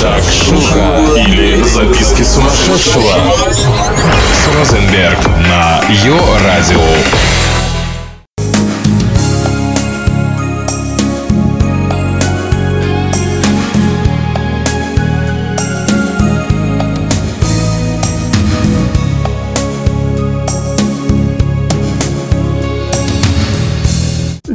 Шакшука или записки сумасшедшего с Розенберг на Йо-Радио.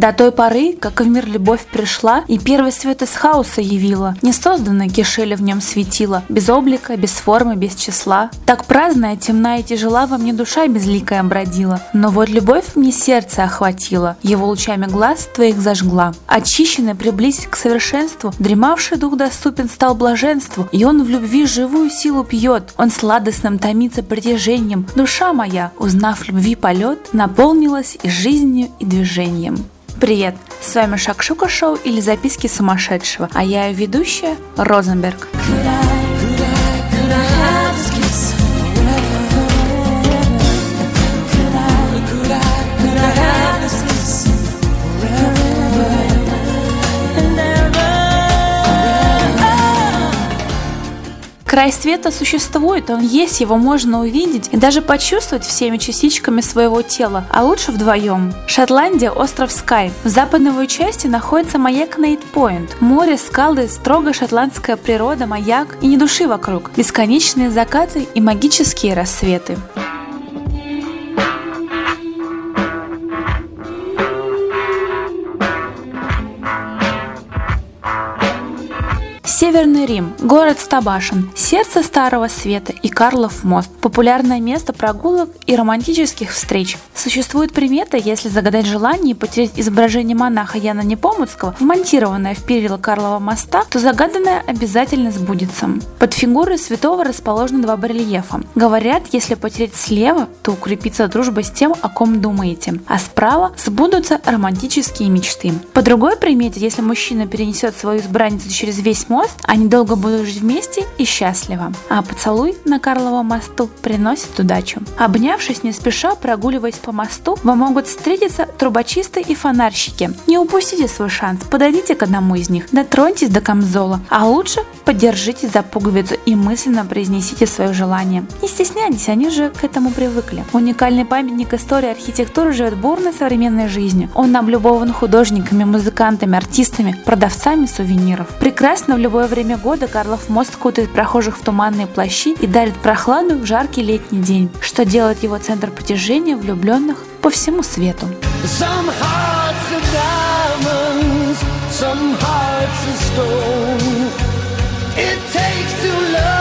До той поры, как в мир любовь пришла, и первый свет из хаоса явила, не созданно кишели в нем светила, без облика, без формы, без числа. Так праздная, темная и тяжела во мне душа безликая бродила, но вот любовь мне сердце охватила, его лучами глаз твоих зажгла. Очищенный, приблизить к совершенству, дремавший дух доступен стал блаженству, и он в любви живую силу пьет, он сладостным томится притяжением. Душа моя, узнав любви полет, наполнилась и жизнью, и движением. Привет! С вами Шакшука Шоу или Записки сумасшедшего, а я ведущая Розенберг. Could Край света существует, он есть, его можно увидеть и даже почувствовать всеми частичками своего тела, а лучше вдвоем. Шотландия – остров Скай. В западной его части находится маяк Нейт-Пойнт. Море, скалы, строго шотландская природа, маяк и ни души вокруг. Бесконечные закаты и магические рассветы. Северный Рим, город Стабашин, сердце Старого Света и Карлов мост, популярное место прогулок и романтических встреч. Существует примета, если загадать желание и потерять изображение монаха Яна Непомуцкого, вмонтированное в перила Карлова моста, то загаданное обязательно сбудется. Под фигурой святого расположены два барельефа. Говорят, если потерять слева, то укрепится дружба с тем, о ком думаете, а справа сбудутся романтические мечты. По другой примете, если мужчина перенесет свою избранницу через весь мост, мост, они долго будут жить вместе и счастливо. А поцелуй на Карловом мосту приносит удачу. Обнявшись не спеша, прогуливаясь по мосту, вам могут встретиться трубочисты и фонарщики. Не упустите свой шанс, подойдите к одному из них, дотроньтесь до камзола, а лучше подержите за пуговицу и мысленно произнесите свое желание. Не стесняйтесь, они же к этому привыкли. Уникальный памятник истории архитектуры живет бурной современной жизнью. Он облюбован художниками, музыкантами, артистами, продавцами сувениров. Прекрасно в любой любое время года Карлов мост кутает прохожих в туманные плащи и дарит прохладу в жаркий летний день, что делает его центр притяжения влюбленных по всему свету. Some hearts are stone. It takes two lovers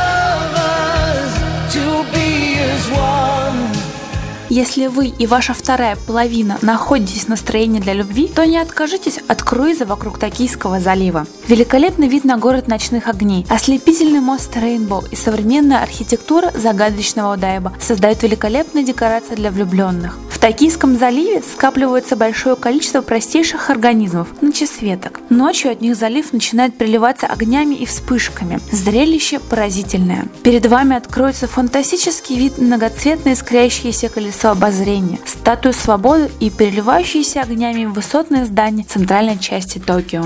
Если вы и ваша вторая половина находитесь в настроении для любви, то не откажитесь от круиза вокруг Токийского залива. Великолепный вид на город ночных огней, ослепительный мост Рейнбоу и современная архитектура загадочного Удайба создают великолепные декорации для влюбленных. Токийском заливе скапливается большое количество простейших организмов – ночесветок. Ночью от них залив начинает приливаться огнями и вспышками. Зрелище поразительное. Перед вами откроется фантастический вид многоцветное искрящееся колесо обозрения, статую свободы и переливающиеся огнями высотные здания центральной части Токио.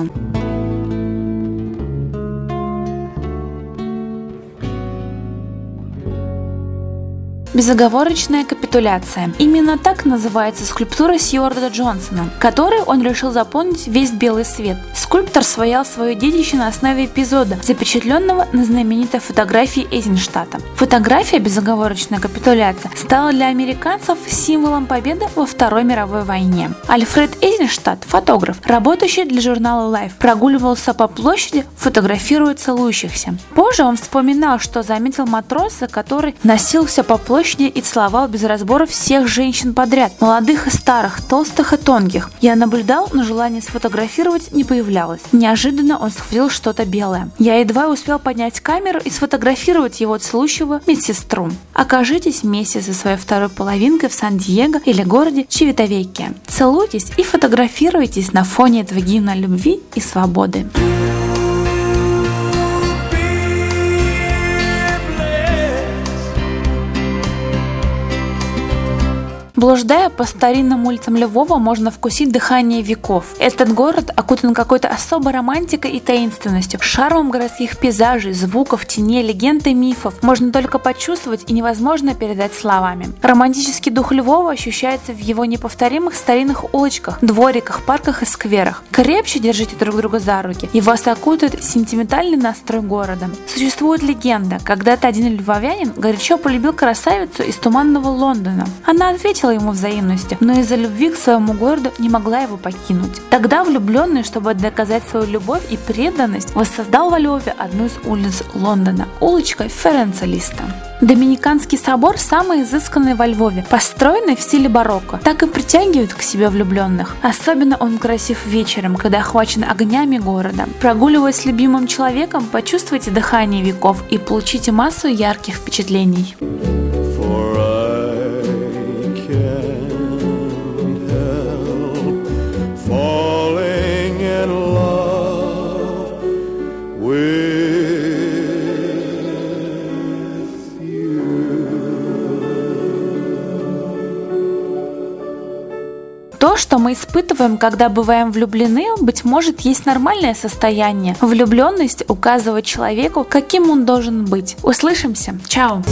Безоговорочная капитуляция. Именно так называется скульптура Сьюарда Джонсона, которой он решил заполнить весь белый свет. Скульптор своял свое детище на основе эпизода, запечатленного на знаменитой фотографии Эйзенштадта. Фотография «Безоговорочная капитуляция» стала для американцев символом победы во Второй мировой войне. Альфред Эйзенштадт, фотограф, работающий для журнала Life, прогуливался по площади, фотографируя целующихся. Позже он вспоминал, что заметил матроса, который носился по площади площади и целовал без разбора всех женщин подряд, молодых и старых, толстых и тонких. Я наблюдал, но желание сфотографировать не появлялось. Неожиданно он схватил что-то белое. Я едва успел поднять камеру и сфотографировать его целующего медсестру. Окажитесь вместе со своей второй половинкой в Сан-Диего или городе Чевитовеке. Целуйтесь и фотографируйтесь на фоне этого гимна любви и свободы. Блуждая по старинным улицам Львова, можно вкусить дыхание веков. Этот город окутан какой-то особой романтикой и таинственностью, шармом городских пейзажей, звуков, теней, легенд и мифов. Можно только почувствовать и невозможно передать словами. Романтический дух Львова ощущается в его неповторимых старинных улочках, двориках, парках и скверах. Крепче держите друг друга за руки, и вас окутает сентиментальный настрой города. Существует легенда, когда-то один львовянин горячо полюбил красавицу из туманного Лондона. Она ответила ему взаимностью, но из-за любви к своему городу не могла его покинуть. Тогда влюбленный, чтобы доказать свою любовь и преданность, воссоздал во Львове одну из улиц Лондона – улочка Ференца Листа. Доминиканский собор самый изысканный во Львове, построенный в стиле барокко. Так и притягивает к себе влюбленных. Особенно он красив вечером, когда охвачен огнями города. Прогуливаясь с любимым человеком, почувствуйте дыхание веков и получите массу ярких впечатлений. Что мы испытываем, когда бываем влюблены, быть может, есть нормальное состояние. Влюбленность указывает человеку, каким он должен быть. Услышимся. Чао!